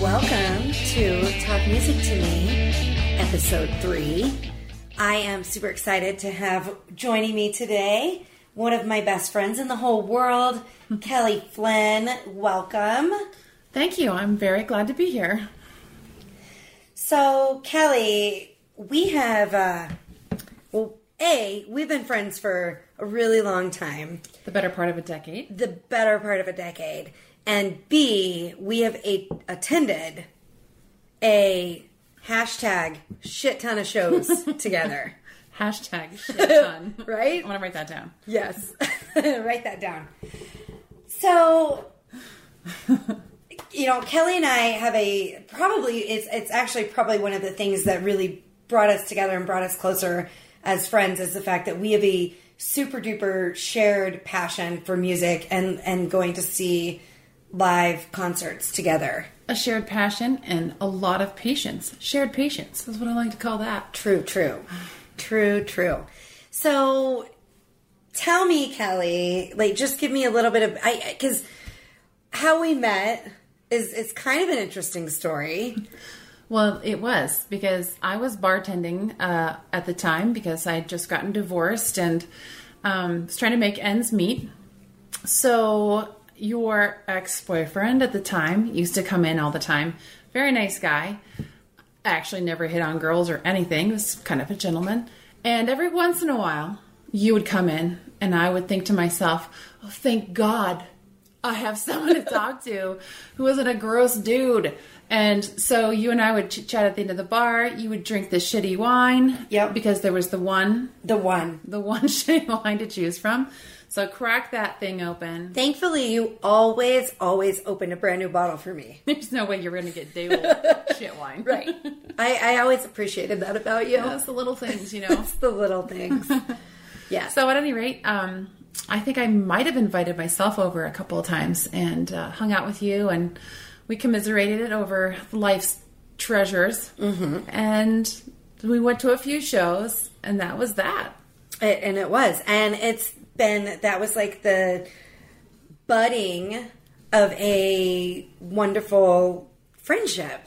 Welcome to Talk Music to Me, episode three. I am super excited to have joining me today one of my best friends in the whole world, Kelly Flynn. Welcome. Thank you. I'm very glad to be here. So, Kelly, we have, uh, well, A, we've been friends for a really long time, The better part of a decade. the better part of a decade. And B, we have a, attended a hashtag shit ton of shows together. Hashtag shit ton. Right? I want to write that down. Yes. Write that down. So, you know, Kelly and I have a probably it's it's actually probably one of the things that really brought us together and brought us closer as friends is the fact that we have a super duper shared passion for music and and going to see live concerts together. A shared passion and a lot of patience. Shared patience. is what I like to call that. True, true. True, true. So tell me, Kelly, like just give me a little bit of I cuz how we met is is kind of an interesting story. Well, it was because I was bartending uh, at the time because I had just gotten divorced and um, was trying to make ends meet. So your ex-boyfriend at the time used to come in all the time. Very nice guy. Actually, never hit on girls or anything. Was kind of a gentleman. And every once in a while, you would come in, and I would think to myself, "Oh, thank God, I have someone to talk to who isn't a gross dude." And so you and I would chit chat at the end of the bar. You would drink the shitty wine. Yep. Because there was the one, The one. the one shitty wine to choose from. So crack that thing open. Thankfully, you always always open a brand new bottle for me. There's no way you're going to get day old shit wine. Right. I I always appreciated that about you. That's the little things, you know. It's the little things. Yeah. So at any rate, um, I think I might have invited myself over a couple of times and uh, hung out with you, and we commiserated it over life's treasures. Mm-hmm. And we went to a few shows, and that was that. It, and it was. And it's been, that was like the budding of a wonderful friendship.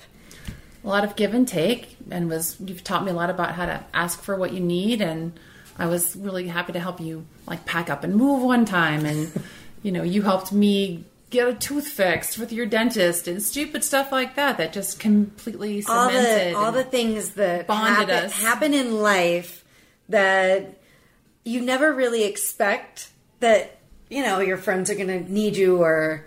A lot of give and take, and was you've taught me a lot about how to ask for what you need, and I was really happy to help you like pack up and move one time, and you know you helped me get a tooth fixed with your dentist and stupid stuff like that that just completely All the, all the things that bonded happen, us. happen in life that you never really expect that, you know, your friends are going to need you or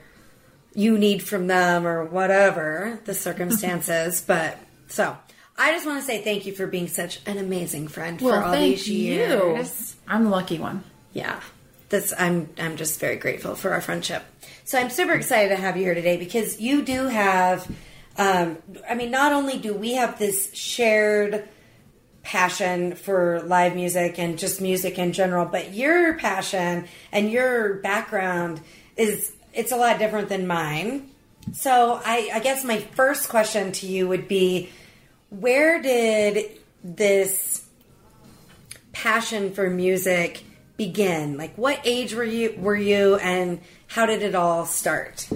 you need from them or whatever the circumstances. but so I just want to say thank you for being such an amazing friend well, for all these years. you. I'm the lucky one. Yeah. I'm I'm just very grateful for our friendship. So I'm super excited to have you here today because you do have um I mean not only do we have this shared passion for live music and just music in general, but your passion and your background is it's a lot different than mine. So I, I guess my first question to you would be where did this passion for music begin? Like what age were you were you and how did it all start?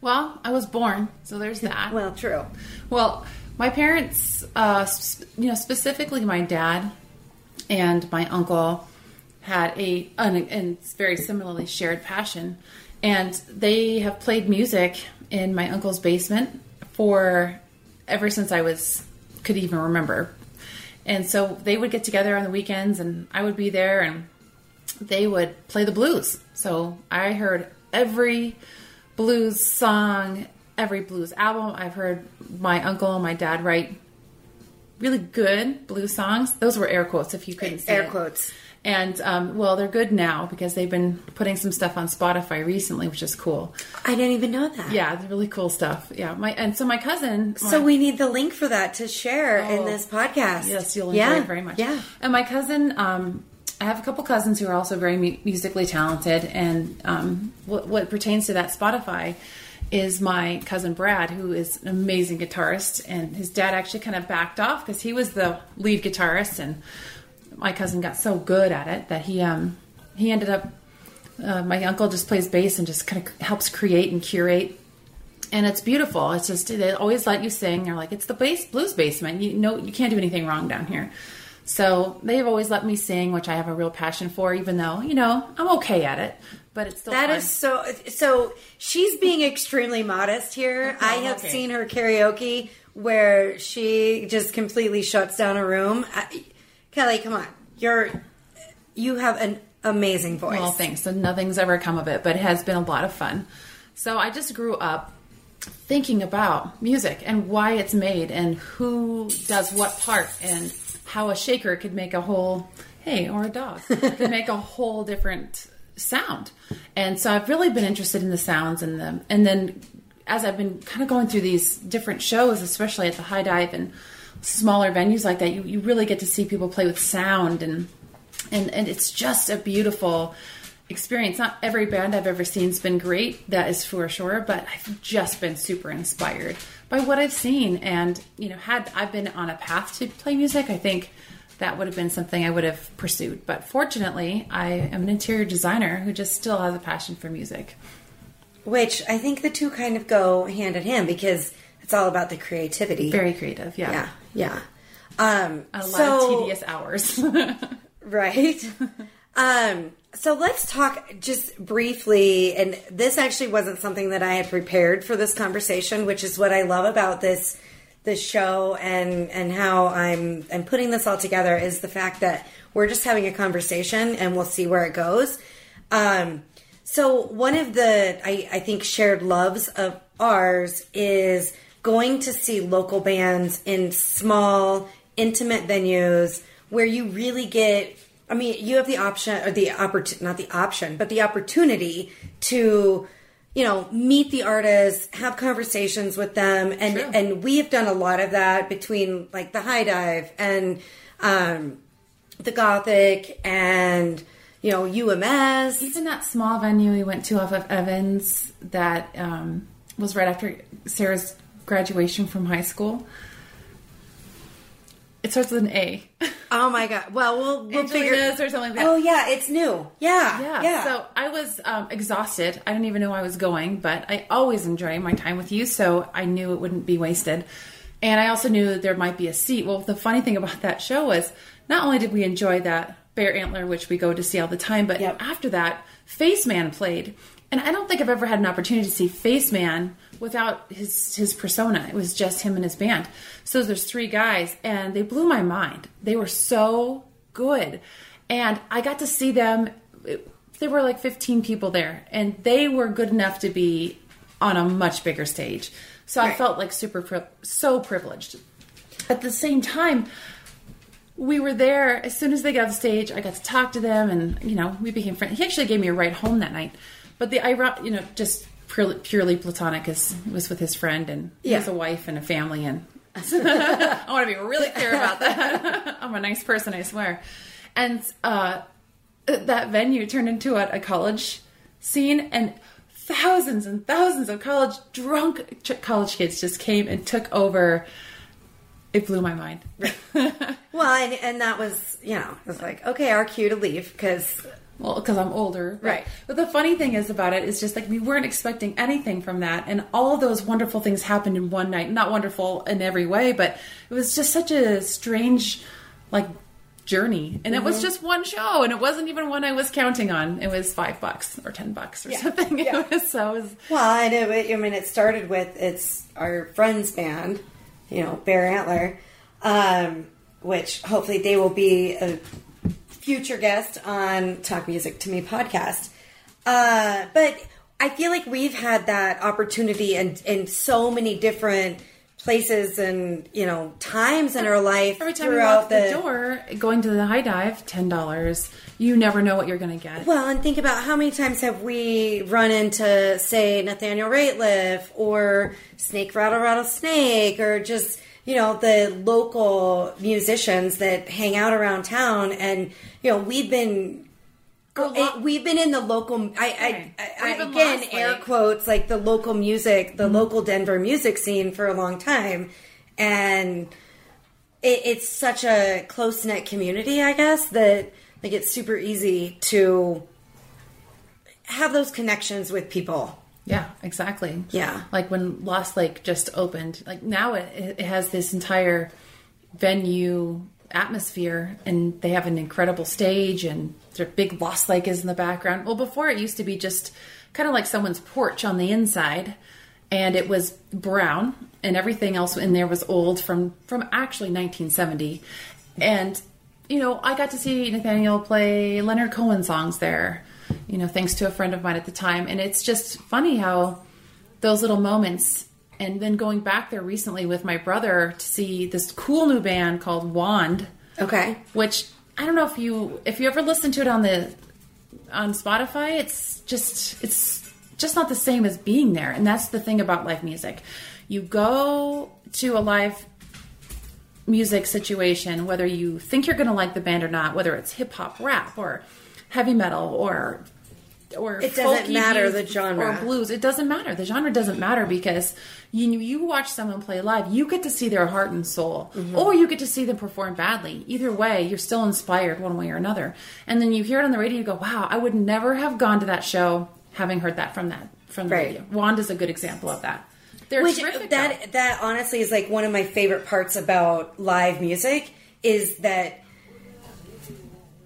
Well, I was born, so there's that. Well, true. Well, my parents, uh, sp- you know, specifically my dad and my uncle had a an, and very similarly shared passion, and they have played music in my uncle's basement for ever since I was could even remember. And so they would get together on the weekends, and I would be there, and they would play the blues. So I heard every blues song, every blues album. I've heard my uncle and my dad write really good blues songs. Those were air quotes if you couldn't see Air it. quotes. And um, well, they're good now because they've been putting some stuff on Spotify recently, which is cool. I didn't even know that. Yeah, it's really cool stuff. Yeah, my and so my cousin. So my- we need the link for that to share in Oh. this podcast. Yes, you'll enjoy yeah, it very much. Yeah. And my cousin, um, I have a couple cousins who are also very mu- musically talented, and um, what, what pertains to that Spotify is my cousin Brad, who is an amazing guitarist, and his dad actually kind of backed off because he was the lead guitarist and my cousin got so good at it that he um he ended up. Uh, my uncle just plays bass and just kind of helps create and curate and it's beautiful. It's just they always let you sing. They're like, it's the bass blues basement. You know, you can't do anything wrong down here. So they've always let me sing, which I have a real passion for, even though you know I'm okay at it. But it's still That fun. is so. So she's being extremely modest here. I have okay. seen her karaoke where she just completely shuts down a room. I, Kelly, come on, you're you have an amazing voice. Well, thanks. So nothing's ever come of it, but it has been a lot of fun. So I just grew up thinking about music and why it's made and who does what part and how a shaker could make a whole hey or a dog could make a whole different sound. And so I've really been interested in the sounds and the and then as I've been kind of going through these different shows, especially at the high dive and smaller venues like that, you, you really get to see people play with sound and and and it's just a beautiful experience. Not every band I've ever seen's been great, that is for sure, but I've just been super inspired by what I've seen. And you know, had I been on a path to play music, I think that would have been something I would have pursued. But fortunately, I am an interior designer who just still has a passion for music. Which I think the two kind of go hand in hand because it's all about the creativity. Very creative, yeah. yeah, yeah. Um, A lot so, of tedious hours. Right. um, so let's talk just briefly, and this actually wasn't something that I had prepared for this conversation, which is what I love about this this show and and how I'm I'm putting this all together is the fact that we're just having a conversation and we'll see where it goes. Um, so one of the I, I think shared loves of ours is going to see local bands in small, intimate venues where you really get I mean, you have the option or the opportunity not the option, but the opportunity to you know, meet the artists, have conversations with them, and True. and we have done a lot of that between like the high dive and um, the gothic and you know UMS. Even that small venue we went to off of Evans that um, was right after Sarah's graduation from high school. It starts with an A. Oh my god! Well, we'll we'll figure. Or something like that. Oh yeah, it's new. Yeah, Yeah. yeah. So I was um, exhausted. I didn't even know I was going, but I always enjoy my time with you, so I knew it wouldn't be wasted. And I also knew that there might be a seat. Well, the funny thing about that show was not only did we enjoy that Bear Antler, which we go to see all the time, but Yep. after that, Face Man played. And I don't think I've ever had an opportunity to see Face Man without his his persona. It was just him and his band. So there's three guys, and they blew my mind. They were so good, and I got to see them. There were like 15 people there, and they were good enough to be on a much bigger stage. So I felt like super pri- so privileged. At the same time, we were there as soon as they got the stage. I got to talk to them, and you know, we became friends. He actually gave me a ride home that night, but the I, you know, just purely, purely platonic, is was with his friend, and he has a wife and a family, and I want to be really clear about that. I'm a nice person, I swear. And uh, that venue turned into a, a college scene, and thousands and thousands of college drunk ch- college kids just came and took over. It blew my mind. well, and and that was you know it was like okay, our cue to leave because Well, because I'm older, but- Right. But the funny thing is about it is just like we weren't expecting anything from that, and all of those wonderful things happened in one night. Not wonderful in every way, but it was just such a strange, like journey. And it Mm-hmm. was just one show, and it wasn't even one I was counting on. It was five bucks or ten bucks or something. yeah. It was so. It was, Well, I know. I mean, it started with it's our friends band, you know, Bear Antler, um, which hopefully they will be a future guest on Talk Music to Me podcast. Uh, but I feel like we've had that opportunity in, in so many different places and you know times in our life every time you walk the, door, going to the high dive, ten dollars. You never know what you're going to get. Well, and think about how many times have we run into, say, Nathaniel Rateliff or Snake Rattle Rattle Snake or just, you know, the local musicians that hang out around town. And, you know, we've been. Lo- eh, We've been in the local. I. I, I, again, Lost air Lake. quotes like the local music, Mm-hmm. the local Denver music scene for a long time, and it, it's such a close knit community, I guess, that like it's super easy to have those connections with people. Yeah, exactly. Yeah. Like when Lost Lake just opened, like now it, it has this entire venue atmosphere and they have an incredible stage and their big Lost Lake is in the background. Well, before it used to be just kind of like someone's porch on the inside and it was brown and everything else in there was old from from actually 1970 and you know i got to see nathaniel play leonard cohen songs there you know thanks to a friend of mine at the time and it's just funny how those little moments and then going back there recently with my brother to see this cool new band called wand Okay. which I don't know if you if you ever listen to it on the on Spotify, it's just it's just not the same as being there. And that's the thing about live music. You go to a live music situation, whether you think you're going to like the band or not, whether it's hip hop, rap, or heavy metal, or or It doesn't matter the genre. or blues. It doesn't matter. The genre doesn't matter because you you watch someone play live, you get to see their heart and soul, Mm-hmm. or you get to see them perform badly. Either way, you're still inspired one way or another. And then you hear it on the radio, you go, "Wow, I would never have gone to that show having heard that from that from the Right. radio." Wand is a good example of that. They're Which terrific. that though. that honestly is like one of my favorite parts about live music is that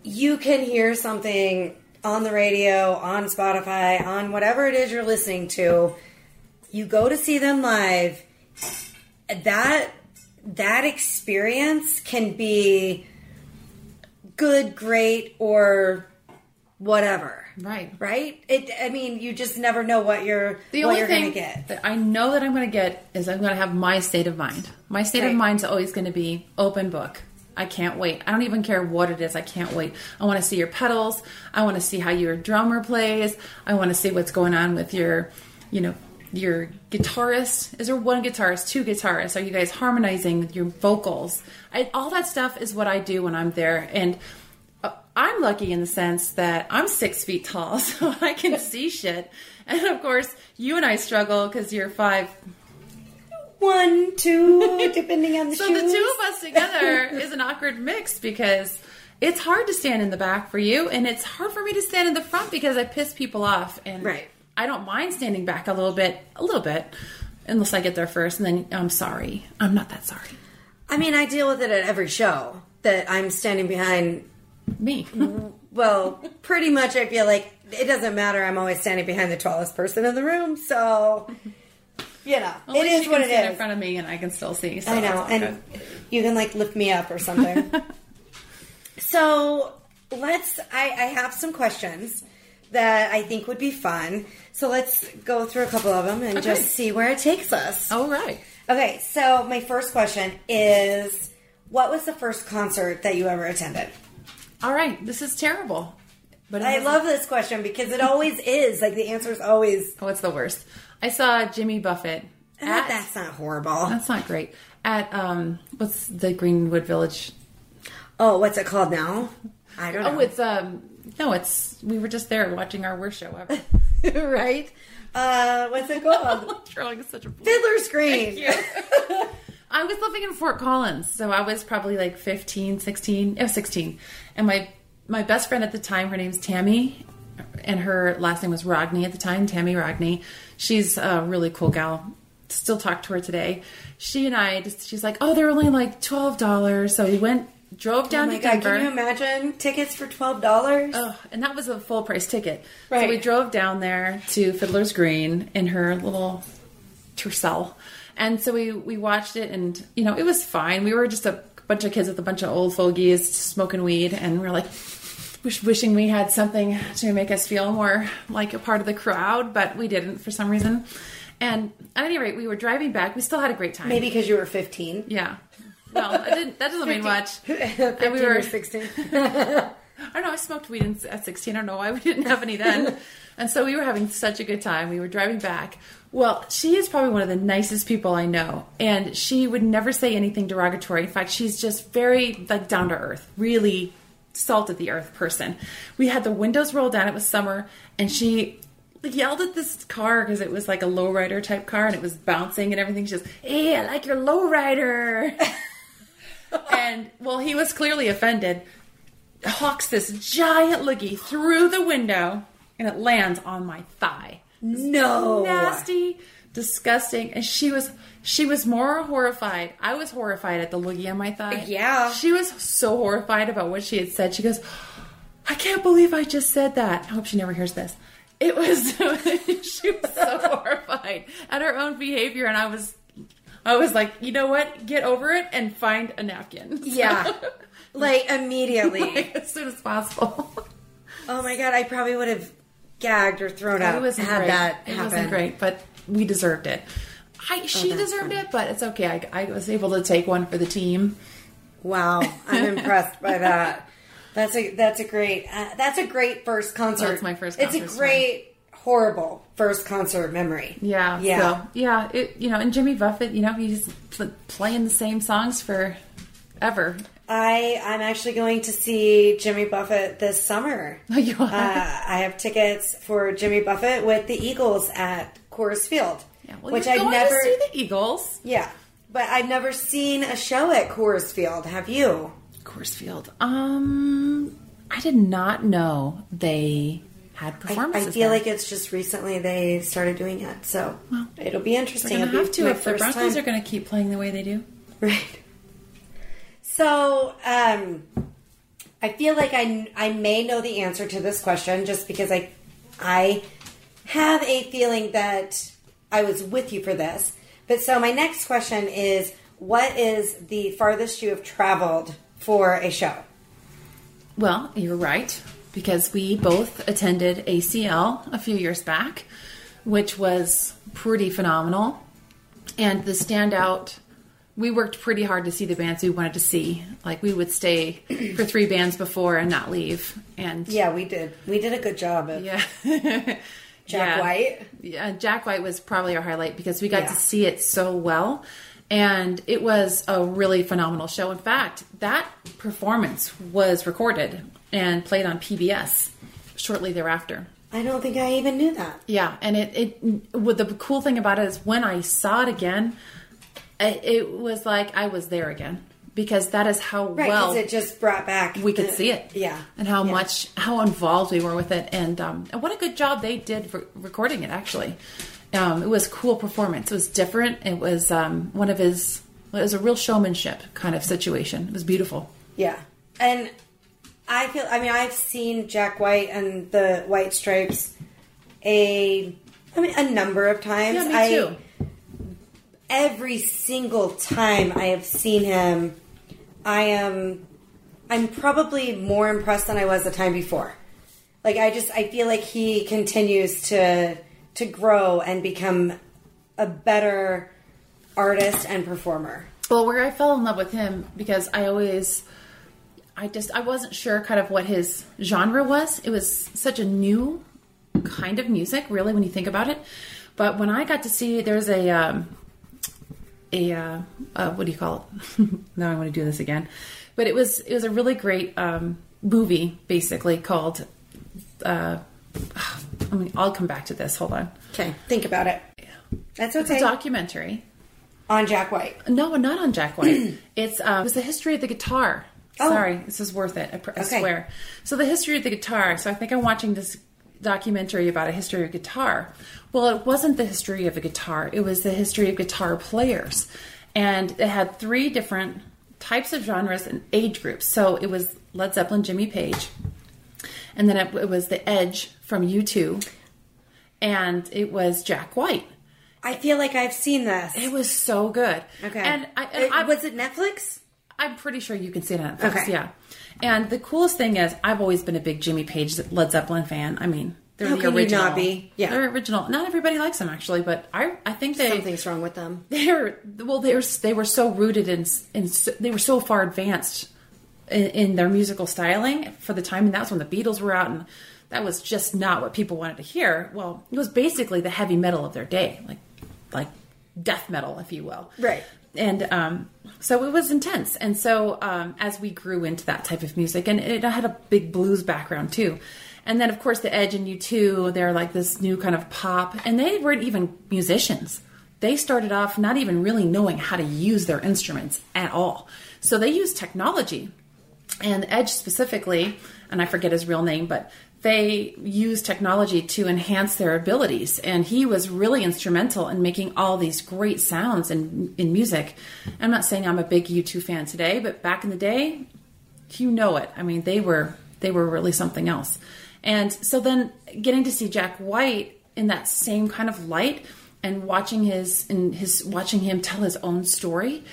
you can hear something on the radio, on Spotify, on whatever it is you're listening to. You go to see them live. That that experience can be good, great, or whatever. Right. Right? It. I mean, you just never know what you're The what only you're thing gonna get. that I know that I'm going to get is I'm going to have my state of mind. My state Right. of mind's always going to be open book. I can't wait. I don't even care what it is. I can't wait. I want to see your pedals. I want to see how your drummer plays. I want to see what's going on with your, you know, your guitarist. Is there one guitarist, two guitarists? Are you guys harmonizing with your vocals? I, all that stuff is what I do when I'm there. And uh, I'm lucky in the sense that I'm six feet tall, so I can see shit. And of course, you and I struggle because you're five. One, two, depending on the So shoes. the two of us together is an awkward mix because it's hard to stand in the back for you, and it's hard for me to stand in the front because I piss people off. And Right. I don't mind standing back a little bit, a little bit, unless I get there first, and then I'm sorry. I'm not that sorry. I mean, I deal with it at every show that I'm standing behind. Me. Well, pretty much, I feel like it doesn't matter. I'm always standing behind the tallest person in the room, so you know, it least what it stand in front of me, and I can still see. So I know, and good. you can like lift me up or something. so let's. I, I have some questions that I think would be fun. So let's go through a couple of them and Okay. just see where it takes us. All right. Okay, so my first question is what was the first concert that you ever attended? All right. This is terrible. But I love this question because it always is. Like the answer is always oh, What's the worst. I saw Jimmy Buffett. "Ah, At, that's not horrible. that's not great. At um, what's the Greenwood Village? Oh, what's it called now? I don't know. Oh, it's um, no, it's we were just there watching our worst show ever. right. Uh, what's it called? Throwing is such a blur. Fiddler's Green. I was living in Fort Collins, so I was probably like 15, 16, oh, 16. And my my best friend at the time, her name's Tammy, and her last name was Rogney at the time, Tammy Rogney. She's a really cool gal. Still talk to her today. She and I, just, she's like, oh, they're only like twelve dollars. So we went, drove Oh down my to god! Denver. Can you imagine tickets for twelve dollars? Oh, and that was a full price ticket. Right. So we drove down there to Fiddler's Green in her little Tercel. And so we, we watched it and, you know, it was fine. We were just a bunch of kids with a bunch of old fogies smoking weed and we are like wish, wishing we had something to make us feel more like a part of the crowd, but we didn't for some reason. And at any rate, we were driving back. We still had a great time. Maybe because you were fifteen. Yeah. Well, I didn't, that doesn't mean much. Fifteen we were- or sixteen. I don't know. I smoked weed at 16. I don't know why we didn't have any then. and so we were having such a good time. We were driving back. Well, she is probably one of the nicest people I know. And she would never say anything derogatory. In fact, she's just very like down to earth, really salt of the earth person. We had the windows rolled down. It was summer. And she yelled at this car because it was like a lowrider type car and it was bouncing and everything. She goes, Hey, I like your lowrider. and well, he was clearly offended. Hawks this giant loogie through the window, and it lands on my thigh. No. Nasty, disgusting, and she was she was more horrified. I was horrified at the loogie on my thigh. Yeah. she was so horrified about what she had said. She goes, "I can't believe I just said that." I hope she never hears this. It was she was so horrified at her own behavior, and I was I was like, you know what? Get over it and find a napkin. Yeah. like immediately. as soon as possible. oh my god, I probably would have gagged or thrown up It wasn't had great. that it wasn't great, but we deserved it. I, she that's deserved funny. it, but it's okay. I, I was able to take one for the team. Wow, I'm impressed by that. That's a that's a great uh, that's a great first concert. That's my first It's concert a story. great horrible first concert memory. Yeah, Yeah. so, yeah. It, you know, and Jimmy Buffett, you know, he's playing the same songs for ever. I I'm actually going to see Jimmy Buffett this summer. Oh, you are? Uh, I have tickets for Jimmy Buffett with the Eagles at Coors Field, yeah, well, which I've never. to see the Eagles. yeah, but I've never seen a show at Coors Field. Have you? Coors Field. Um, I did not know they had performances. I, I feel there. like it's just recently they started doing it, so it'll be interesting. It'll have be to my if the Broncos time. are going to keep playing the way they do. Right. So, um, I feel like I I may know the answer to this question just because I I have a feeling that I was with you for this. But so my next question is what is the farthest you have traveled for a show? Well, you're right because we both attended ACL a few years back, which was pretty phenomenal. And the standout, we worked pretty hard to see the bands we wanted to see. Like we would stay for three bands before and not leave. And Yeah, we did. We did a good job of yeah. Jack Yeah. White. Yeah, Jack White was probably our highlight because we got Yeah. to see it so well. And it was a really phenomenal show. In fact, that performance was recorded and played on PBS shortly thereafter. I don't think I even knew that. Yeah, and it it what the cool thing about it is when I saw it again, it, it was like I was there again because that is how Right, well it just brought back we could the- see it. Yeah. and how Yeah. much how involved we were with it, and um, and what a good job they did for recording it. Actually, um, it was cool performance. It was different. It was um, one of his. It was a real showmanship kind of situation. It was beautiful. Yeah. And I feel I mean I've seen Jack White and the White Stripes a I mean a number of times. Yeah, me I, too. Every single time I have seen him, I am I'm probably more impressed than I was the time before. Like I just I feel like he continues to to grow and become a better artist and performer. Well, where I fell in love with him because I always, I just I wasn't sure kind of what his genre was. It was such a new kind of music, really, when you think about it. But when I got to see, there's a um, a uh, uh, what do you call it? now I want to do this again. But it was it was a really great um, movie, basically called. Uh, I mean, I'll come back to this. Hold on. Okay, think about it. That's okay. It's a documentary. On Jack White. No, not on Jack White. it's um, it was the history of the guitar. Oh. Sorry, this is worth it. I, pr- I Okay. swear. So the history of the guitar. So I think I'm watching this documentary about a history of guitar. Well, it wasn't the history of a guitar. It was the history of guitar players, and it had three different types of genres and age groups. So it was Led Zeppelin, Jimmy Page, and then it, it was the Edge from U2, and it was Jack White. I feel like I've seen this. It was so good. Okay. And I, and Uh, I was it Netflix? I'm pretty sure you can see it on Netflix. Okay. Yeah. And the coolest thing is, I've always been a big Jimmy Page Led Zeppelin fan. I mean, they're How the can you original. not be? Yeah. they're original. Not everybody likes them actually, but I I think they Something's wrong with them. they're well they were they were so rooted in in they were so far advanced in, in their musical styling for the time, and that's when the Beatles were out, and that was just not what people wanted to hear. Well, it was basically the heavy metal of their day, like like death metal, if you will, Right. And um, so it was intense. And so um, as we grew into that type of music, and it had a big blues background too. And then, of course, the Edge and U2, they're like this new kind of pop, and they weren't even musicians. They started off not even really knowing how to use their instruments at all. So they use technology, and Edge specifically, and I forget his real name, but they use technology to enhance their abilities. And he was really instrumental in making all these great sounds in, in music. I'm not saying I'm a big U2 fan today, but back in the day, you know it. I mean, they were they were really something else. And so then getting to see Jack White in that same kind of light and watching his and his watching him tell his own story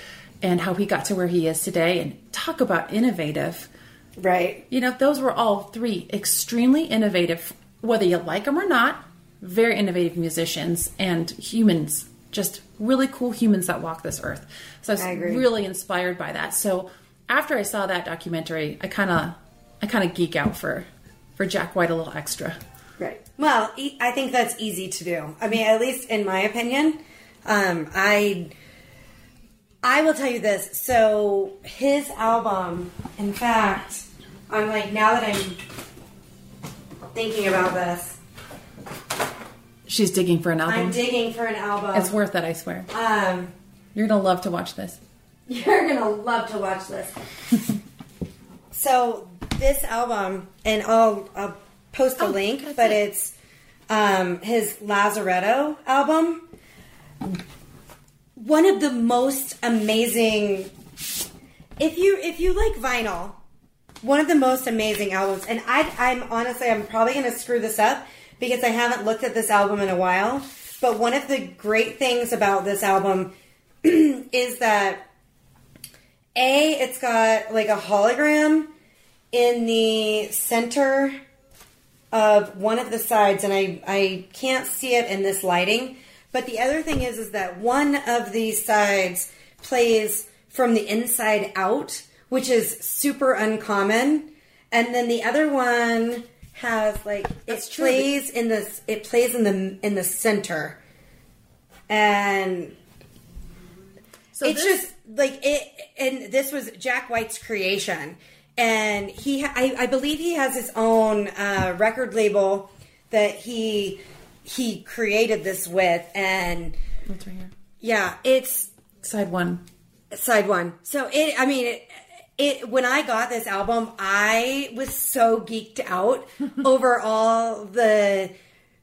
and how he got to where he is today and talk about innovative Right. you know, those were all three extremely innovative, whether you like them or not, very innovative musicians and humans, just really cool humans that walk this earth. So I was I really inspired by that. So after I saw that documentary, I kind of, I kind of geek out for, for Jack White a little extra. Right. Well, e- I think that's easy to do. I mean, at least in my opinion, um, I I will tell you this. So his album, in fact, I'm like now that I'm thinking about this, She's digging for an album. I'm digging for an album. it's worth it, I swear. um, You're gonna love to watch this. You're gonna love to watch this. so this album, and I'll, I'll post a Oh, link, but it. it's um, his Lazaretto album. One of the most amazing. If you if you like vinyl, one of the most amazing albums. And I, I'm honestly, I'm probably going to screw this up because I haven't looked at this album in a while. But one of the great things about this album is that a it's got like a hologram in the center of one of the sides and I I can't see it in this lighting but the other thing is is that one of these sides plays from the inside out which is super uncommon. And then the other one has like That's it true. plays in this it plays in the in the center. And So it's this- just like it and this was jack white's creation. And he I, I believe he has his own uh, record label that he he created this with and It's right here. yeah it's Side one. side one so it i mean it, it when i got this album i was so geeked out over all the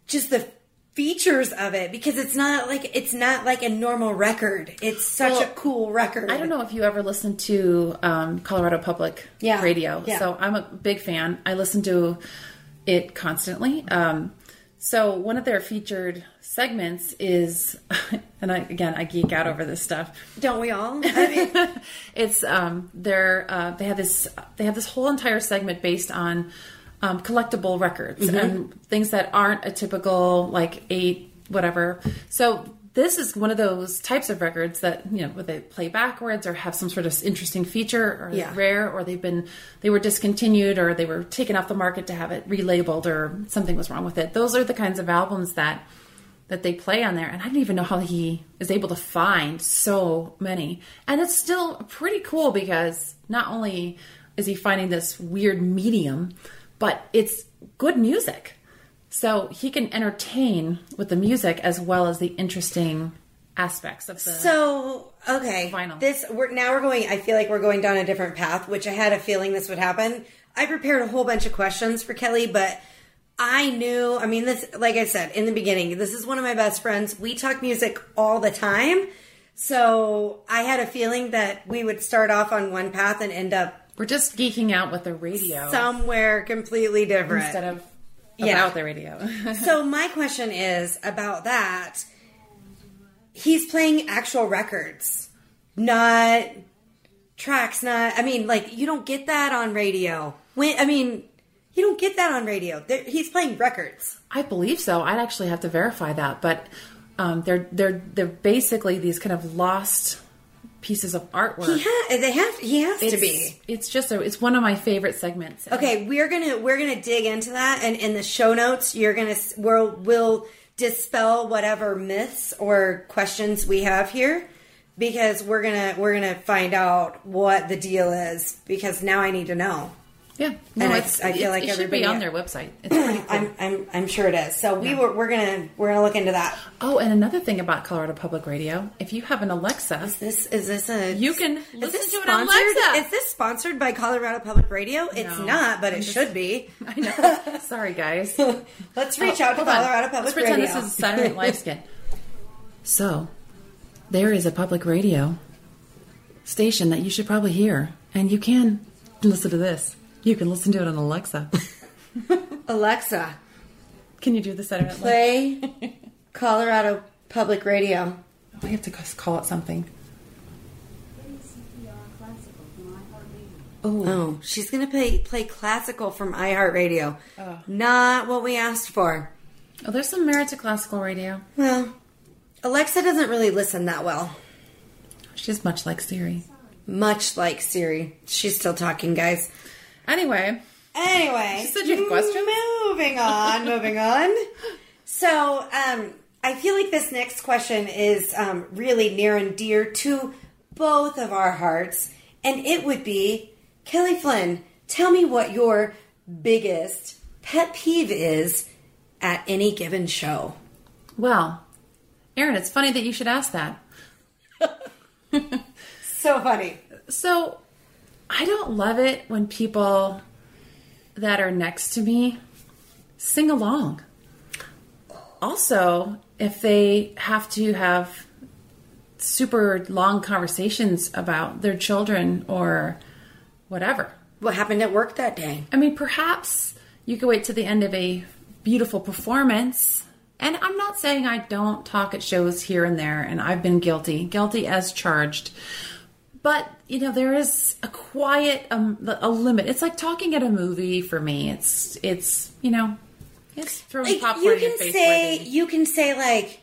just the features of it because it's not like it's not like a normal record it's such Well, a cool record I don't know if you ever listened to um, Colorado Public Yeah, Radio. yeah. So I'm a big fan. I listen to it constantly. Um, so one of their featured segments is, and I, again, I geek out over this stuff. Don't we all? I mean, It's um, they're uh, they have this they have this whole entire segment based on um, collectible records Mm-hmm. and things that aren't a typical like eight whatever. So this is one of those types of records that you know where they play backwards or have some sort of interesting feature or Yeah. rare or they've been they were discontinued or they were taken off the market to have it relabeled or something was wrong with it. Those are the kinds of albums that that they play on there and I didn't even know how he is able to find so many. And it's still pretty cool because not only is he finding this weird medium, but it's good music. So he can entertain with the music as well as the interesting aspects of the so okay, Vinyl. this we're now we're going. I feel like we're going down a different path, which I had a feeling this would happen. I prepared a whole bunch of questions for Kelly, but I knew. I mean, this, like I said in the beginning, this is one of my best friends. We talk music all the time, so I had a feeling that we would start off on one path and end up We're just geeking out with the radio somewhere completely different instead of Yeah. about the radio. so my question is about that. He's playing actual records, not tracks. Not. I mean, like you don't get that on radio. When I mean, you don't get that on radio. They're, he's playing records. I believe so. I'd actually have to verify that, but um, they're they're they're basically these kind of lost pieces of artwork. He ha- They have. He has it's, to be. It's just a, it's one of my favorite segments. Okay, we're gonna we're gonna dig into that, and in the show notes, you're gonna we'll we'll dispel whatever myths or questions we have here, because we're gonna we're gonna find out what the deal is. Because now I need to know. Yeah, And I- it's- I feel it- like it should be on their website. It's pretty cool. I'm, I'm, I'm sure it is. So we were, we're gonna, we're gonna look into that. oh, and another thing about Colorado Public Radio: if you have an Alexa, Is this, is this a? You can is listen to it on sponsored? Alexa. Is this sponsored by Colorado Public Radio? It's No. not, but it I'm just- should be. I know. Sorry, guys. Let's oh, reach Oh, out to hold on. Colorado Public Let's pretend Radio. this is Saturday Night Live. So, there is a public radio station that you should probably hear, and you can listen to this. You can listen to it on Alexa. Alexa, Can you do the Saturday Night Live? play Colorado Public Radio. Oh, I have to call it something. Oh, Oh, she's gonna play play classical from iHeartRadio. Oh. Not what we asked for. oh, there's some merit to classical radio. Well, Alexa doesn't really listen that well. She's much like Siri. Much like Siri. She's still talking, guys. Anyway, Anyway, She said you have questions? Moving on, moving on. So, um, I feel like this next question is um, really near and dear to both of our hearts, and it would be Kelly Flynn. Tell me what your biggest pet peeve is at any given show. well, Aaron, it's funny that you should ask that. So funny. So, I don't love it when people that are next to me sing along. Also, if they have to have super long conversations about their children or whatever. What happened at work that day? I mean, perhaps you could wait to the end of a beautiful performance. And I'm not saying I don't talk at shows here and there, and I've been guilty, guilty as charged. But you know, there is a quiet, um, a limit. It's like talking at a movie for me. It's, it's, you know, it's throwing Like, popcorn you in your can face. say you can say like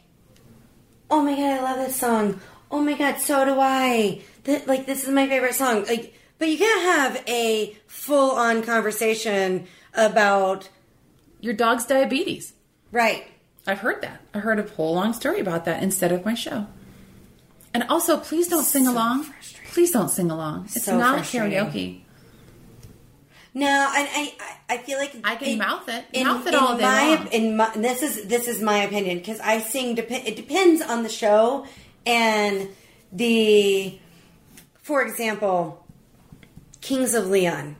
oh my god i love this song oh my god so do i Th- like this is my favorite song like but you can't have a full-on conversation about your dog's diabetes. right I've heard that. I heard a whole long story about that instead of my show. And also, please don't sing along. frustrating. Please don't sing along. It's So not karaoke. no and i i I feel like I can mouth it. in, Mouth it in all day my, long. in my this is this is my opinion because i sing dep- it depends on the show and the for example kings of leon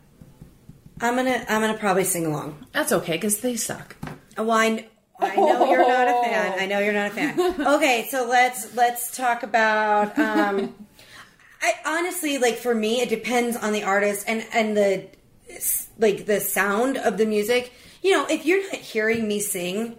i'm gonna i'm gonna probably sing along That's okay because they suck. well i, I know you're not a fan i know you're not a fan okay so let's let's talk about um i honestly like for me it depends on the artist and and the like the sound of the music you know if you're not hearing me sing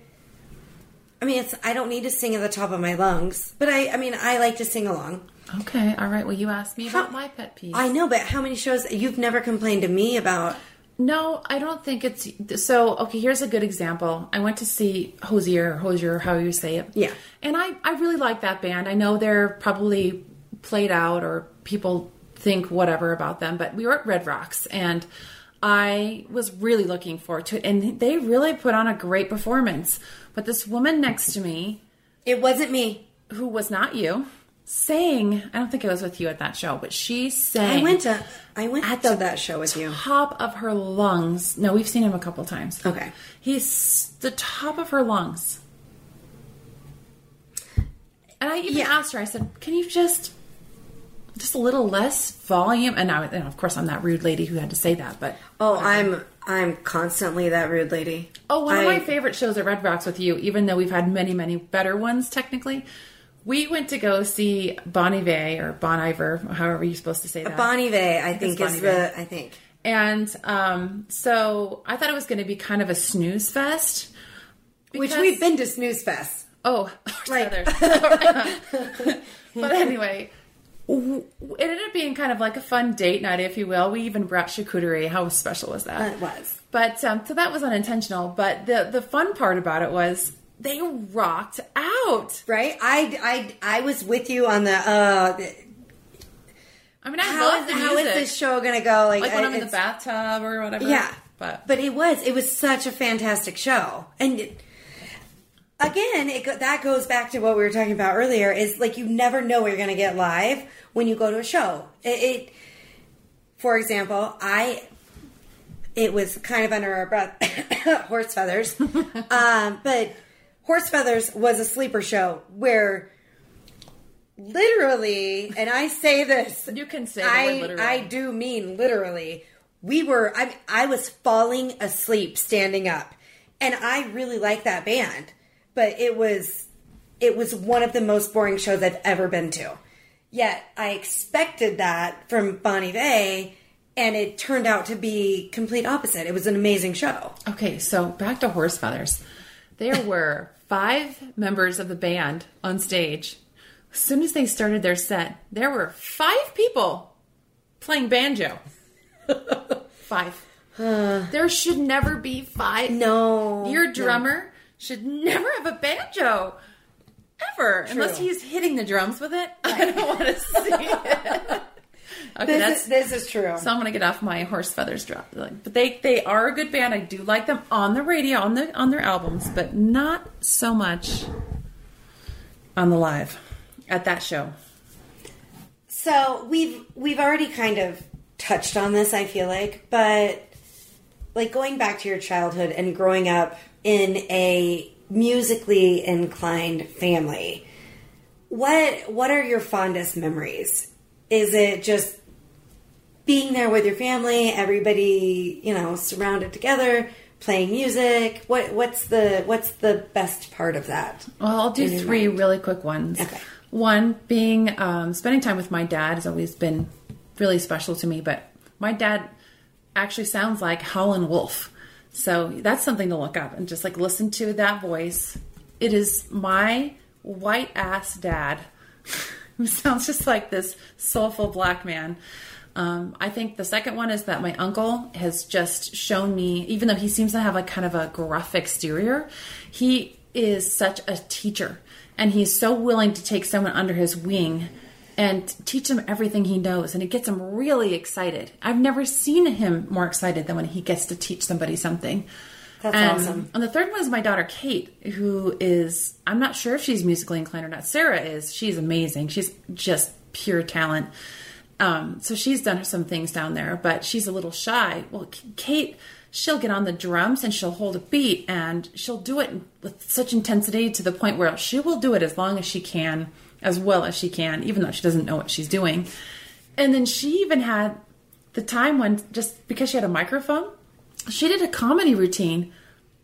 I mean, it's I don't need to sing at the top of my lungs, but I I mean, I like to sing along. Okay, all right. Well, you asked me about my pet peeve. I know, but how many shows you've never complained to me about? no, I don't think it's so. Okay, here's a good example. I went to see Hozier, Hozier, how you say it. Yeah. and I I really like that band. I know they're probably played out or people think whatever about them, but we were at Red Rocks and. I was really looking forward to it, and they really put on a great performance. But this woman next to me, It wasn't me. who was not you, sang. I don't think I was with you at that show, but she sang. I went to I went At to the that show with you. top of her lungs. No, we've seen him a couple times. Okay. He's the top of her lungs. And I even Yeah. asked her, I said, Can you just just a little less volume? And now and of course I'm that rude lady who had to say that, but Oh, I'm I'm constantly that rude lady. Oh, one of my favorite shows at Red Rocks with you, even though we've had many, many better ones technically. We went to go see Bon Iver or Bon Iver, however you're supposed to say that. Bon Iver, I think is the I think. And um, so I thought it was going to be kind of a snooze fest. Which we've been to Snooze Fest. Oh, Right. others. but anyway, it ended up being kind of like a fun date night, if you will. We even brought charcuterie. How special was that? It was. But um, so that was unintentional. But the the fun part about it was they rocked out. Right? I I I was with you on the uh the- I mean, I how love the how music. is this show gonna go? Like, like when I'm in the bathtub or whatever. Yeah, but but it was it was such a fantastic show, and it, again, it that goes back to what we were talking about earlier. Is like you never know what you're going to get live when you go to a show. It, it for example, I it was kind of under our breath, horse feathers. um, but horse feathers was a sleeper show where literally, and I say this, You can say I. I do mean literally. We were I I was falling asleep standing up, and I really like that band, but it was it was one of the most boring shows I've ever been to. Yet I expected that from Bon Iver, and it turned out to be complete opposite. It was an amazing show. Okay, so back to horse feathers. There were five members of the band on stage. As soon as they started their set, there were five people playing banjo. five. Uh. there should never be five. No, Your drummer should never have a banjo. Ever. Unless he's hitting the drums with it. I don't want to see it. Okay, This that's is, this is true. so I'm gonna get off my horse feathers drop. But they they are a good band. I do like them on the radio on the on their albums, but not so much on the live at that show. So we've we've already kind of touched on this, I feel like, but like going back to your childhood and growing up in a musically inclined family, what what are your fondest memories? Is it just being there with your family, everybody, you know, surrounded together, playing music? What what's the what's the best part of that? Well, I'll do three mind. really quick ones. Okay. One being um, spending time with my dad has always been really special to me, but my dad actually sounds like Howlin' Wolf. So that's something to look up and just like listen to that voice. It is my white ass dad who sounds just like this soulful black man. Um, I think the second one is that my uncle has just shown me, even though he seems to have like kind of a gruff exterior, he is such a teacher and he's so willing to take someone under his wing and teach them everything he knows and it gets him really excited. I've never seen him more excited than when he gets to teach somebody something. That's and, awesome. and the third one is my daughter kate who is i'm not sure if she's musically inclined or not. Sarah is. She's amazing. She's just pure talent. Um, so she's done some things down there but she's a little shy. Well kate she'll get on the drums and she'll hold a beat and she'll do it with such intensity to the point where she will do it as long as she can as well as she can even though she doesn't know what she's doing and then she even had the time when just because she had a microphone she did a comedy routine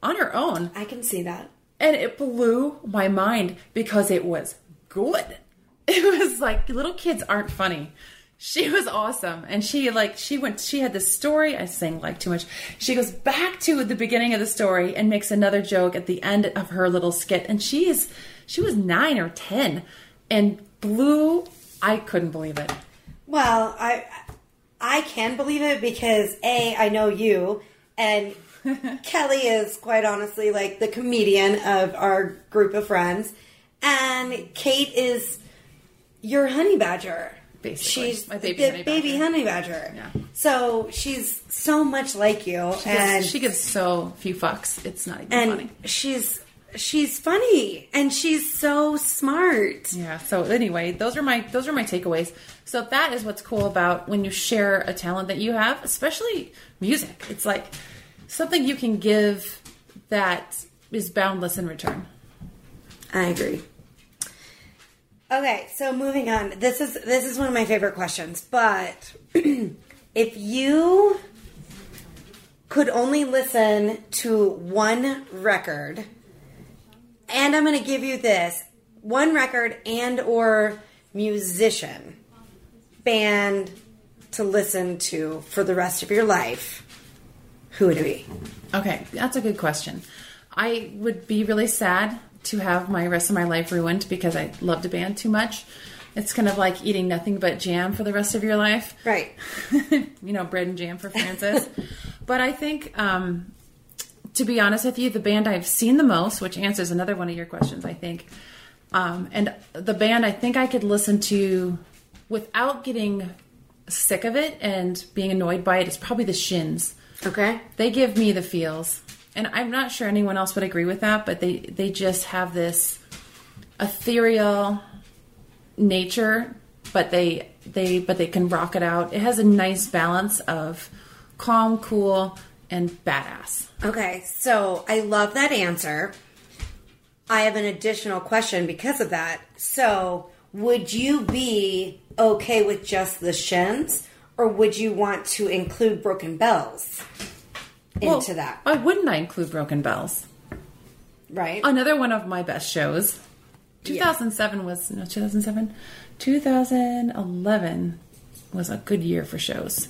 on her own I can see that. and it blew my mind because it was good. It was like little kids aren't funny. She was awesome, and she like she went. She had this story. I sang like too much. She goes back to the beginning of the story and makes another joke at the end of her little skit. And she is she was nine or ten, and blue. I couldn't believe it. Well, I I can believe it because a I know you and Kelly is quite honestly like the comedian of our group of friends, and Kate is your honey badger. Basically, she's my baby the honey baby badger. honey badger. Yeah. So she's so much like you, and she gives so few fucks. It's not even and funny. she's she's funny and she's so smart. Yeah. So anyway, those are my those are my takeaways. So that is what's cool about when you share a talent that you have, especially music. It's like something you can give that is boundless in return. I agree. Okay, so moving on. This is this is one of my favorite questions, but if you could only listen to one record and I'm going to give you this one record and or musician band to listen to for the rest of your life, who would it be? Okay, that's a good question. I would be really sad to have my rest of my life ruined because I loved a band too much. It's kind of like eating nothing but jam for the rest of your life. Right. you know, bread and jam for Frances. but I think, um, to be honest with you, the band I've seen the most, which answers another one of your questions, I think, um, and the band I think I could listen to without getting sick of it and being annoyed by it is probably the Shins. Okay. They give me the feels, and I'm not sure anyone else would agree with that, but they they just have this ethereal nature, but they they but they can rock it out. It has a nice balance of calm, cool, and badass. Okay, so I love that answer. I have an additional question because of that. So, would you be okay with just the shins, or would you want to include Broken Bells into Well, that? Why wouldn't I include Broken Bells? Right? Another one of my best shows. 2007 was no 2007. 2011 was a good year for shows.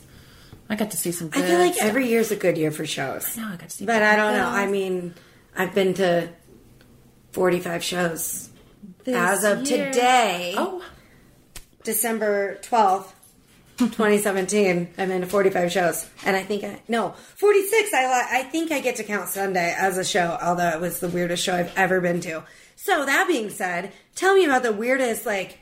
I got to see some. I feel like stuff. every year's a good year for shows. No, I got to see. But I don't know. I mean, I've been to 45 shows. this as of year. today- Oh, December 12th, 2017, I'm into 45 shows. And I think I, no, 46. I, I think I get to count Sunday as a show, although it was the weirdest show I've ever been to. So that being said, tell me about the weirdest, like,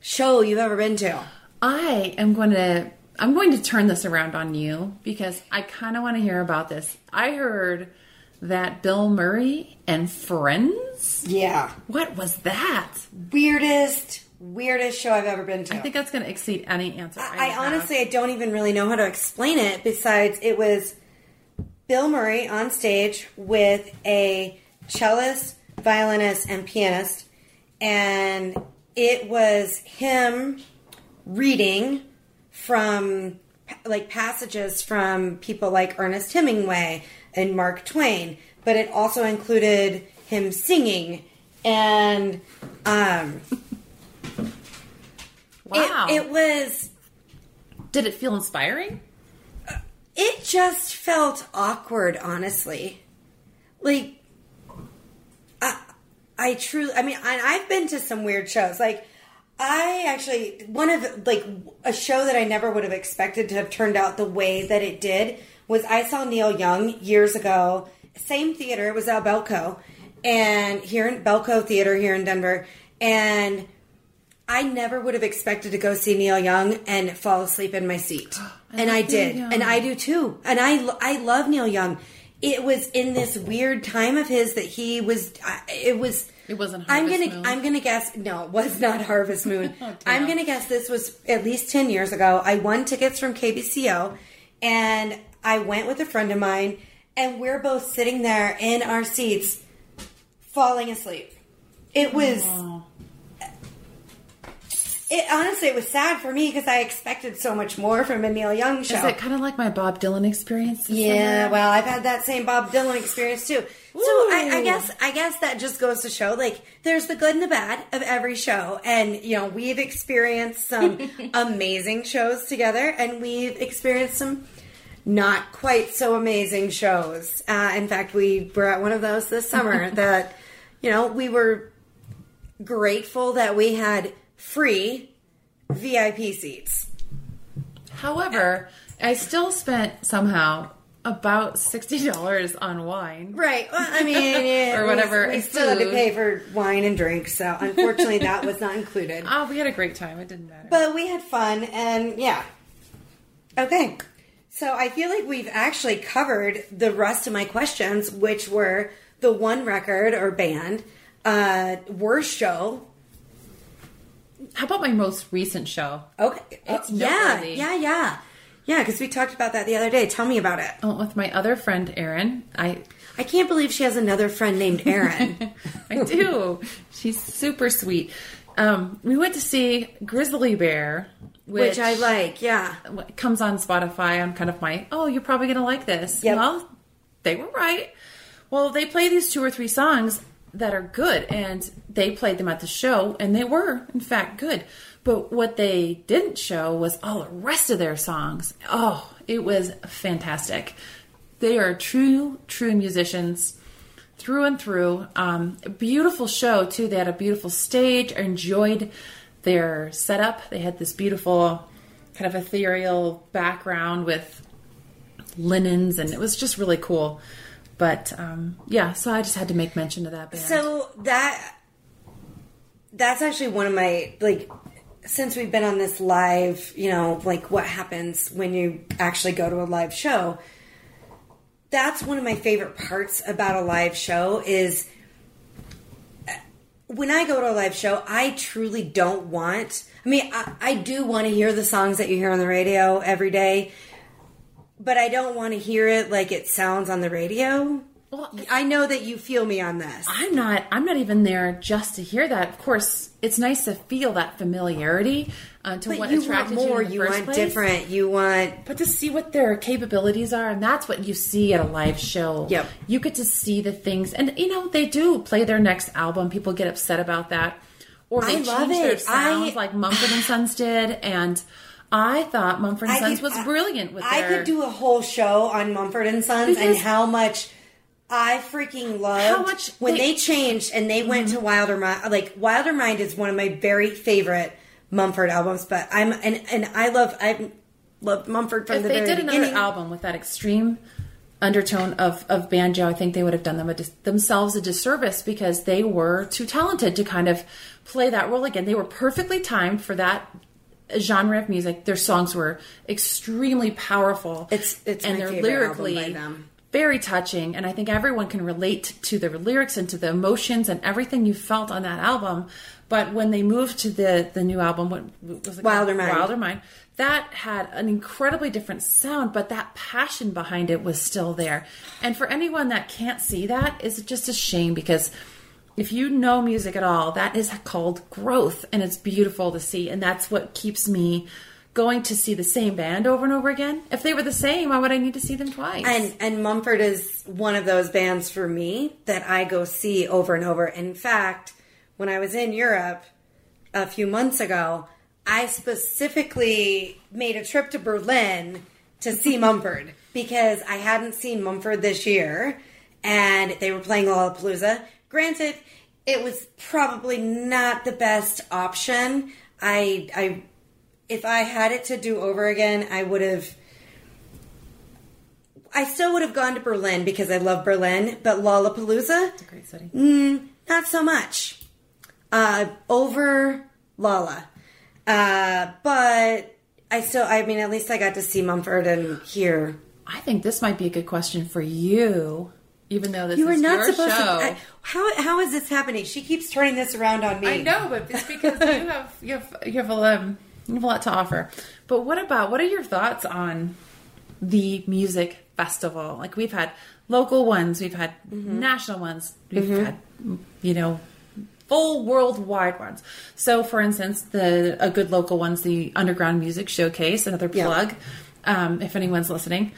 show you've ever been to. I am going to. I'm going to turn this around on you because I kind of want to hear about this. I heard that Bill Murray and Friends. Yeah. What was that? Weirdest, weirdest show I've ever been to. I think that's going to exceed any answer. I, I, I honestly, I don't even really know how to explain it. Besides, it was Bill Murray on stage with a cellist, violinist, and pianist, and it was him reading from like passages from people like Ernest Hemingway and Mark Twain, but it also included him singing and um, wow. it, it was Did it feel inspiring? It just felt awkward, honestly. Like, I, I truly, I mean, I, I've been to some weird shows. Like, I actually, one of, like, a show that I never would have expected to have turned out the way that it did was I saw Neil Young years ago, same theater, it was at Bellco, and here in Bellco Theater here in Denver, and I never would have expected to go see Neil Young and fall asleep in my seat. and I did. And I do too. And I, I love Neil Young. It was in this weird time of his that he was, it was, It wasn't I'm gonna, Moon? I'm gonna guess, no, it was not Harvest Moon. Oh. I'm gonna guess this was at least 10 years ago. I won tickets from KBCO and I went with a friend of mine and we're both sitting there in our seats falling asleep. It was, Oh. It honestly it was sad for me because I expected so much more from a Neil Young show. Is it kind of like my Bob Dylan experience? yeah, summer? well, I've had that same Bob Dylan experience too. So I, I guess I guess that just goes to show like there's the good and the bad of every show, and you know we've experienced some amazing shows together, and we've experienced some not quite so amazing shows. Uh, in fact, we were at one of those this summer that you know we were grateful that we had free VIP seats. However, I still spent somehow about sixty dollars on wine. Right. Well, I mean, it Or whatever, was- We still had to pay for wine and drinks, so unfortunately that was not included. Oh, we had a great time. It didn't matter. But we had fun, and yeah. Okay. So I feel like we've actually covered the rest of my questions, which were the one record or band, uh, worst show. How about my most recent show? Okay. It's yeah, yeah, yeah, yeah. Because we talked about that the other day. Tell me about it. Went with my other friend Erin. I I can't believe she has another friend named Erin. I do. She's super sweet. Um, we went to see Grizzly Bear, which, which I like. Yeah. comes on Spotify I'm kind of my oh you're probably gonna like this. Yep. Well, they were right. Well, they play these two or three songs that are good, and they played them at the show, and they were in fact good. But what they didn't show was all the rest of their songs. Oh, it was fantastic. They are true, true musicians through and through. Um, beautiful show too. They had a beautiful stage. I enjoyed their setup. They had this beautiful kind of ethereal background with linens, and it was just really cool. But um, yeah, so I just had to make mention of that band. So that that's actually one of my like since we've been on this live, you know, like what happens when you actually go to a live show. That's one of my favorite parts about a live show is uh, when I go to a live show, I truly don't want. I mean, I, I do want to hear the songs that you hear on the radio every day, but I don't want to hear it like it sounds on the radio. Well, I know that you feel me on this. I'm not. I'm not even there just to hear that. Of course, it's nice to feel that familiarity uh, to but what you want more. you You want place. different. You want But to see what their capabilities are, and that's what you see at a live show. Yep. You get to see the things, and you know they do play their next album. People get upset about that, or they I change love their it. sounds I- like Mumford and Sons did, and I thought Mumford and I Sons could- was I- brilliant with that. I their. could do a whole show on Mumford and Sons and how much I freaking loved How much when they- they, changed and they went mm-hmm. to Wilder Mind. Like Wilder Mind is one of my very favorite Mumford albums, but I'm and and I love I loved Mumford from if the they very did another beginning. album with that extreme undertone of, of banjo, I think they would have done them a dis- themselves a disservice because they were too talented to kind of play that role again. They were perfectly timed for that genre of music. Their songs were extremely powerful. It's- it's and they're lyrically album by them. very touching, and I think everyone can relate to the lyrics and to the emotions and everything you felt on that album. But when they moved to the the new album, what was it? called? Wilder Mind. Wilder Mind. That had an incredibly different sound, but that passion behind it was still there. And for anyone that can't see that, is just a shame because if you know music at all, that is called growth, and it's beautiful to see. And that's what keeps me going to see the same band over and over again. If they were the same, why would I need to see them twice? And and Mumford is one of those bands for me that I go see over and over. In fact, when I was in Europe a few months ago, I specifically made a trip to Berlin to see Mumford because I hadn't seen Mumford this year and they were playing Lollapalooza. Granted, it was probably not the best option. I I if I had it to do over again, I would have I still would have gone to Berlin because I love Berlin, but Lollapalooza, Great city. not so much. Uh, over Lala. Uh, but I still, I mean, at least I got to see Mumford and hear. I think this might be a good question for you, even though this You were is not your supposed show. to. I, how, how is this happening? She keeps turning this around on me. I know, but it's because you have you have you have a um, you have a lot to offer. But what about what are your thoughts on the music festival? Like we've had local ones, we've had Mm-hmm. national ones, we've had you know full worldwide ones. So, for instance, the a good local one's the Underground Music Showcase. Another Yeah. plug, um, if anyone's listening.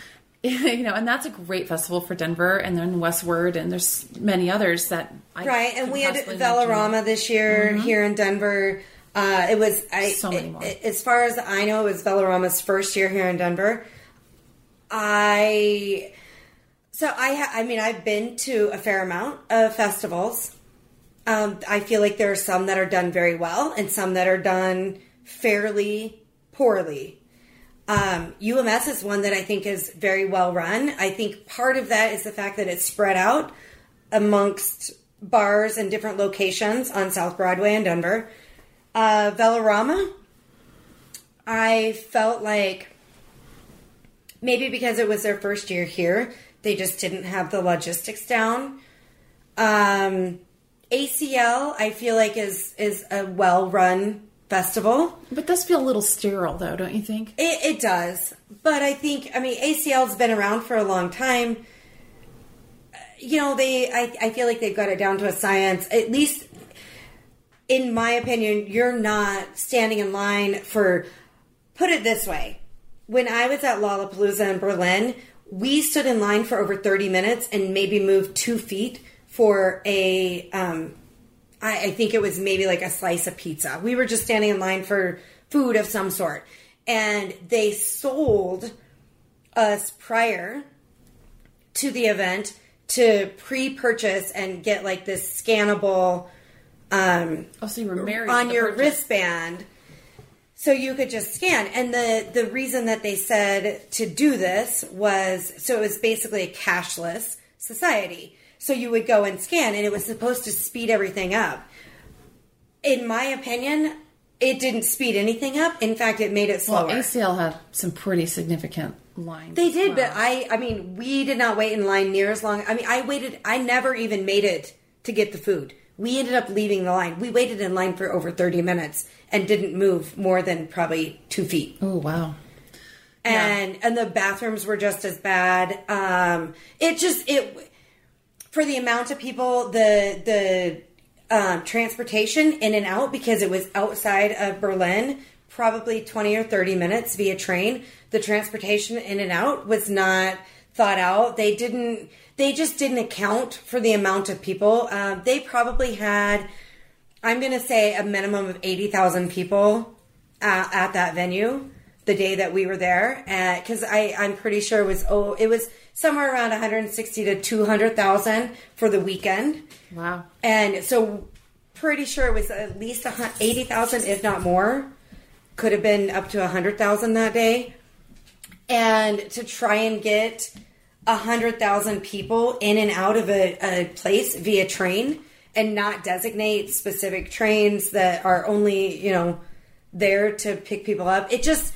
you know, and that's a great festival for Denver, and then Westward, and there's many others that I Right, and we had. Velorama this year here in Denver. Uh, it was I. So many more. it- as far as I know, it was Velorama's first year here in Denver. I. So I. Ha- I mean, I've been to a fair amount of festivals. Um, I feel like there are some that are done very well and some that are done fairly poorly. Um, UMS is one that I think is very well run. I think part of that is the fact that it's spread out amongst bars and different locations on South Broadway in Denver. Uh, Velorama, I felt like maybe because it was their first year here, they just didn't have the logistics down. Um, ACL, I feel like is is a well run festival. But it does feel a little sterile, though, don't you think? It, it does, but I think I mean ACL's been around for a long time. You know, they I, I feel like they've got it down to a science. At least, in my opinion, you're not standing in line for. Put it this way: when I was at Lollapalooza in Berlin, we stood in line for over thirty minutes and maybe moved two feet for a um, I, I think it was maybe like a slice of pizza. We were just standing in line for food of some sort. And they sold us prior to the event to pre purchase and get like this scannable um, Oh, so you were married on your purchase. wristband so you could just scan and the the reason that they said to do this was so it was basically a cashless society so you would go and scan and it was supposed to speed everything up in my opinion it didn't speed anything up in fact it made it slower Well, ACL had some pretty significant lines. they did, well. but I I mean, we did not wait in line near as long. I mean, I waited I never even made it to get the food. We ended up leaving the line. We waited in line for over 30 minutes and didn't move more than probably 2 feet. Oh wow. and and the bathrooms were just as bad. Um, it just it for the amount of people, the the um, transportation in and out because it was outside of Berlin, probably twenty or thirty minutes via train. The transportation in and out was not thought out. They didn't. They just didn't account for the amount of people. Um, they probably had. I'm going to say a minimum of eighty thousand people uh, at that venue the day that we were there because I I'm pretty sure it was oh it was somewhere around 160 to 200,000 for the weekend. Wow. And so pretty sure it was at least 80,000 if not more. Could have been up to 100,000 that day. And to try and get 100,000 people in and out of a, a place via train and not designate specific trains that are only, you know, there to pick people up. It just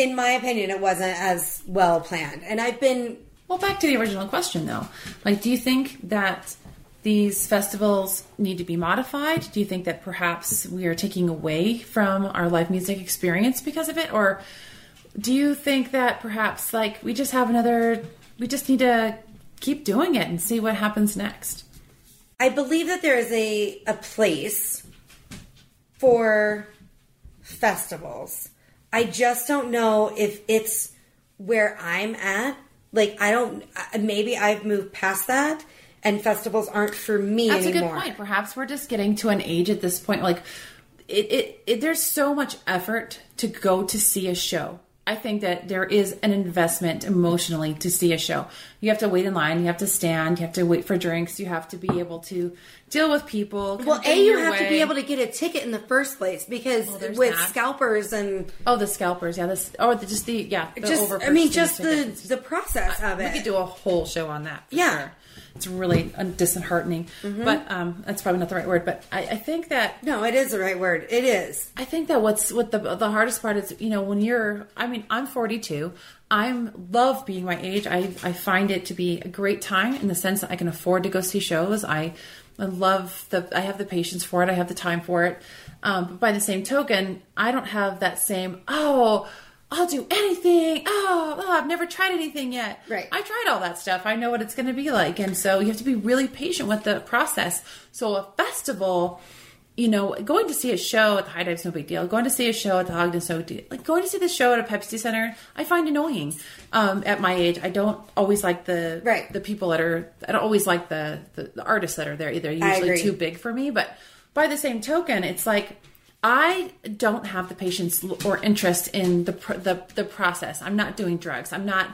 in my opinion, it wasn't as well planned. And I've been. Well, back to the original question though. Like, do you think that these festivals need to be modified? Do you think that perhaps we are taking away from our live music experience because of it? Or do you think that perhaps, like, we just have another. We just need to keep doing it and see what happens next? I believe that there is a, a place for festivals I just don't know if it's where I'm at. Like, I don't, maybe I've moved past that and festivals aren't for me That's anymore. a good point. Perhaps we're just getting to an age at this point, like, it, it, it there's so much effort to go to see a show I think that there is an investment emotionally to see a show. You have to wait in line, you have to stand, you have to wait for drinks, you have to be able to deal with people. Well, a you have way. to be able to get a ticket in the first place because well, with that. scalpers and oh, the scalpers, yeah, this or the, just the yeah, the just I mean, just the the process of it. We could do a whole show on that. yeah. Sure it's really disheartening. Mm-hmm. But um, that's probably not the right word. But I, I, think that no, it is the right word. It is. I think that what's what the the hardest part is, you know, when you're. I mean, I'm 42. I'm love being my age. I I find it to be a great time in the sense that I can afford to go see shows. I I love the. I have the patience for it. I have the time for it. Um, but by the same token, I don't have that same. Oh I'll do anything. Oh, oh, I've never tried anything yet. Right. I tried all that stuff. I know what it's going to be like. And so you have to be really patient with the process. So a festival, you know, going to see a show at the Hi-Dive's no big deal. Going to see a show at the Ogden so deal. Like going to see the show at a Pepsi Center, I find annoying. Um, at my age, I don't always like the right. the people that are. I don't always like the the, the artists that are there either. Usually too big for me. But by the same token, it's like I don't have the patience or interest in the, the the process. I'm not doing drugs. I'm not,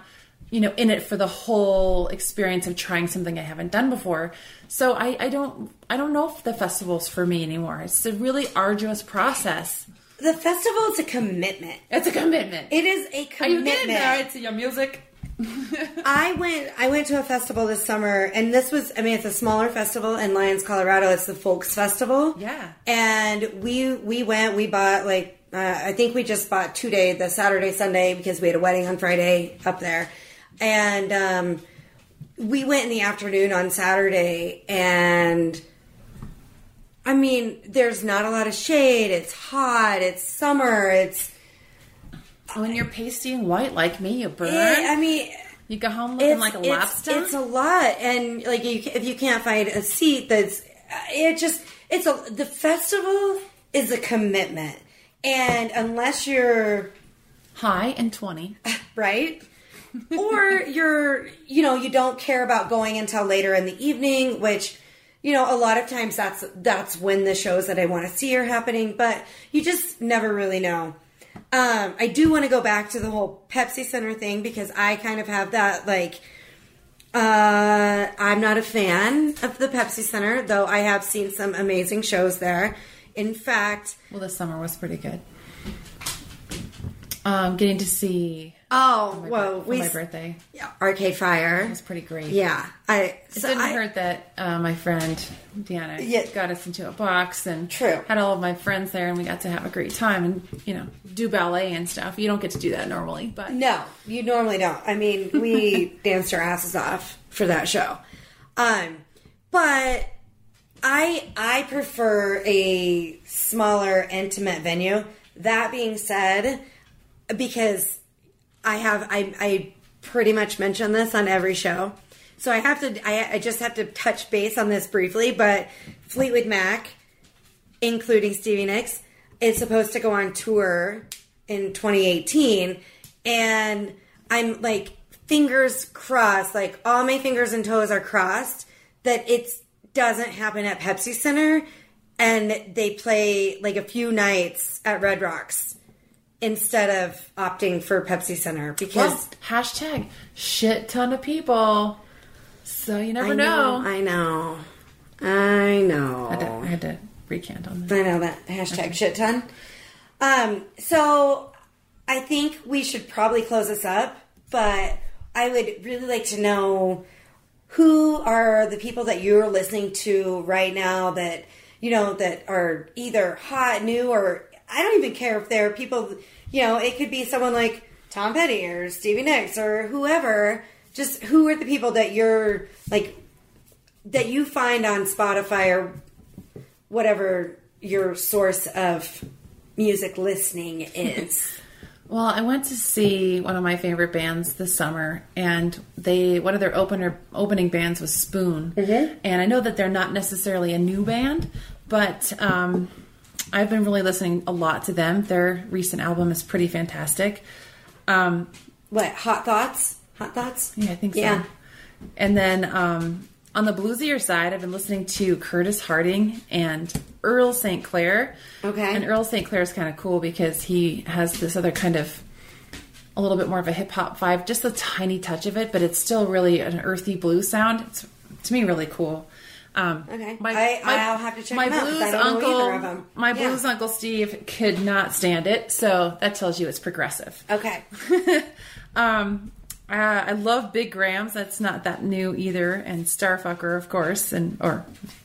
you know, in it for the whole experience of trying something I haven't done before. So I, I don't I don't know if the festival's for me anymore. It's a really arduous process. The festival is a commitment. It's a commitment. It is a commitment. Are you getting married to your music? I went I went to a festival this summer and this was I mean it's a smaller festival in Lyons, Colorado. It's the Folks Festival. Yeah. And we we went, we bought like uh, I think we just bought two day, the Saturday, Sunday because we had a wedding on Friday up there. And um, we went in the afternoon on Saturday and I mean, there's not a lot of shade. It's hot. It's summer. It's when you're pasty and white like me, you burn. It, I mean, you go home looking like a it's, lobster. It's a lot, and like you, if you can't find a seat, that's it. Just it's a the festival is a commitment, and unless you're high and twenty, right. or you're, you know, you don't care about going until later in the evening, which, you know, a lot of times that's that's when the shows that I want to see are happening, but you just never really know. Um, I do want to go back to the whole Pepsi Center thing because I kind of have that like. Uh, I'm not a fan of the Pepsi Center, though I have seen some amazing shows there. In fact, well, this summer was pretty good. Um, getting to see Oh, well, we my birthday. Yeah, Arcade Fire. It was pretty great. Yeah, I. It so didn't I, hurt that uh, my friend Deanna yeah, got us into a box and true. had all of my friends there, and we got to have a great time and you know do ballet and stuff. You don't get to do that normally, but no, you normally don't. I mean, we danced our asses off for that show, um, but I I prefer a smaller, intimate venue. That being said, because I have I I pretty much mention this on every show. So I have to I, I just have to touch base on this briefly, but Fleetwood Mac, including Stevie Nicks, is supposed to go on tour in 2018 and I'm like fingers crossed, like all my fingers and toes are crossed that it doesn't happen at Pepsi Center and they play like a few nights at Red Rocks instead of opting for Pepsi Center because Well, hashtag shit ton of people. So you never I know. know, I know, I know. I, had to, I had to recant on that. I know that hashtag shit ton. Um, so I think we should probably close this up, but I would really like to know who are the people that you're listening to right now that you know that are either hot, new, or I don't even care if there are people. You know, it could be someone like Tom Petty or Stevie Nicks or whoever. Just who are the people that you're like that you find on Spotify or whatever your source of music listening is. Well, I went to see one of my favorite bands this summer, and they one of their opener opening bands was Spoon, Mm-hmm. and I know that they're not necessarily a new band, but um, I've been really listening a lot to them. Their recent album is pretty fantastic. Um, what hot thoughts? Hot thoughts? yeah, I think so. Yeah. And then um, on the bluesier side, I've been listening to Curtis Harding and Earl St. Clair. Okay. And Earl St. Clair is kind of cool because he has this other kind of a little bit more of a hip hop vibe, just a tiny touch of it, but it's still really an earthy blue sound. It's to me really cool. Um, Okay. I- I'll have to check my out blues know uncle, either of 'em. my Yeah. blues uncle Steve could not stand it, so that tells you it's progressive. Okay. Um, uh, I love Big Grams. That's not that new either, and Starfucker, of course, and or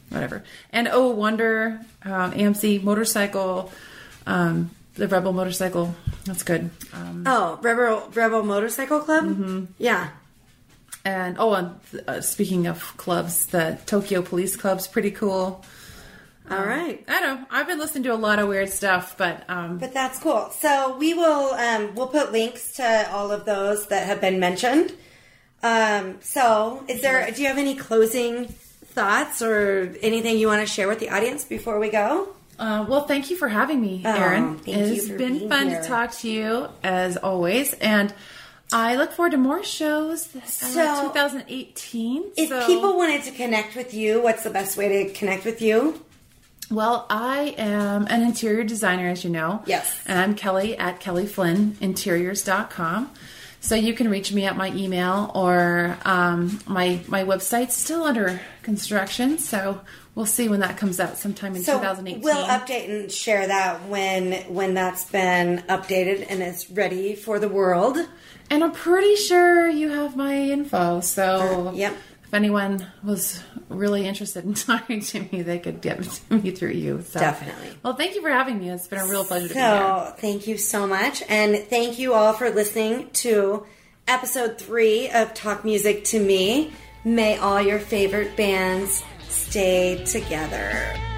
whatever. And Oh Wonder, um, AMC Motorcycle, um, the Rebel Motorcycle. That's good. Um, Oh, Rebel Rebel Motorcycle Club? Mm-hmm. Yeah. And oh, and uh, speaking of clubs, the Tokyo Police Club's pretty cool. All right. I don't know. I've been listening to a lot of weird stuff, but um, But that's cool. So we will um, we'll put links to all of those that have been mentioned. Um, so is there do you have any closing thoughts or anything you want to share with the audience before we go? Uh, well, thank you for having me, Erin. thank you it's for been fun here. to talk to you as always, and I look forward to more shows So- 2018. If so- people wanted to connect with you, what's the best way to connect with you? well, I am an interior designer, as you know. Yes. and I'm Kelly at kellyflynninteriors.com. So you can reach me at my email or um, my my website's still under construction. So we'll see when that comes out sometime in So 2018. we'll update and share that when when that's been updated and it's ready for the world. And I'm pretty sure you have my info. So Uh, yep. if anyone was really interested in talking to me, they could get to me through you. So. Definitely. Well, thank you for having me. It's been a real pleasure to be here. So thank you so much, and thank you all for listening to episode three of Talk Music to Me. May all your favorite bands stay together.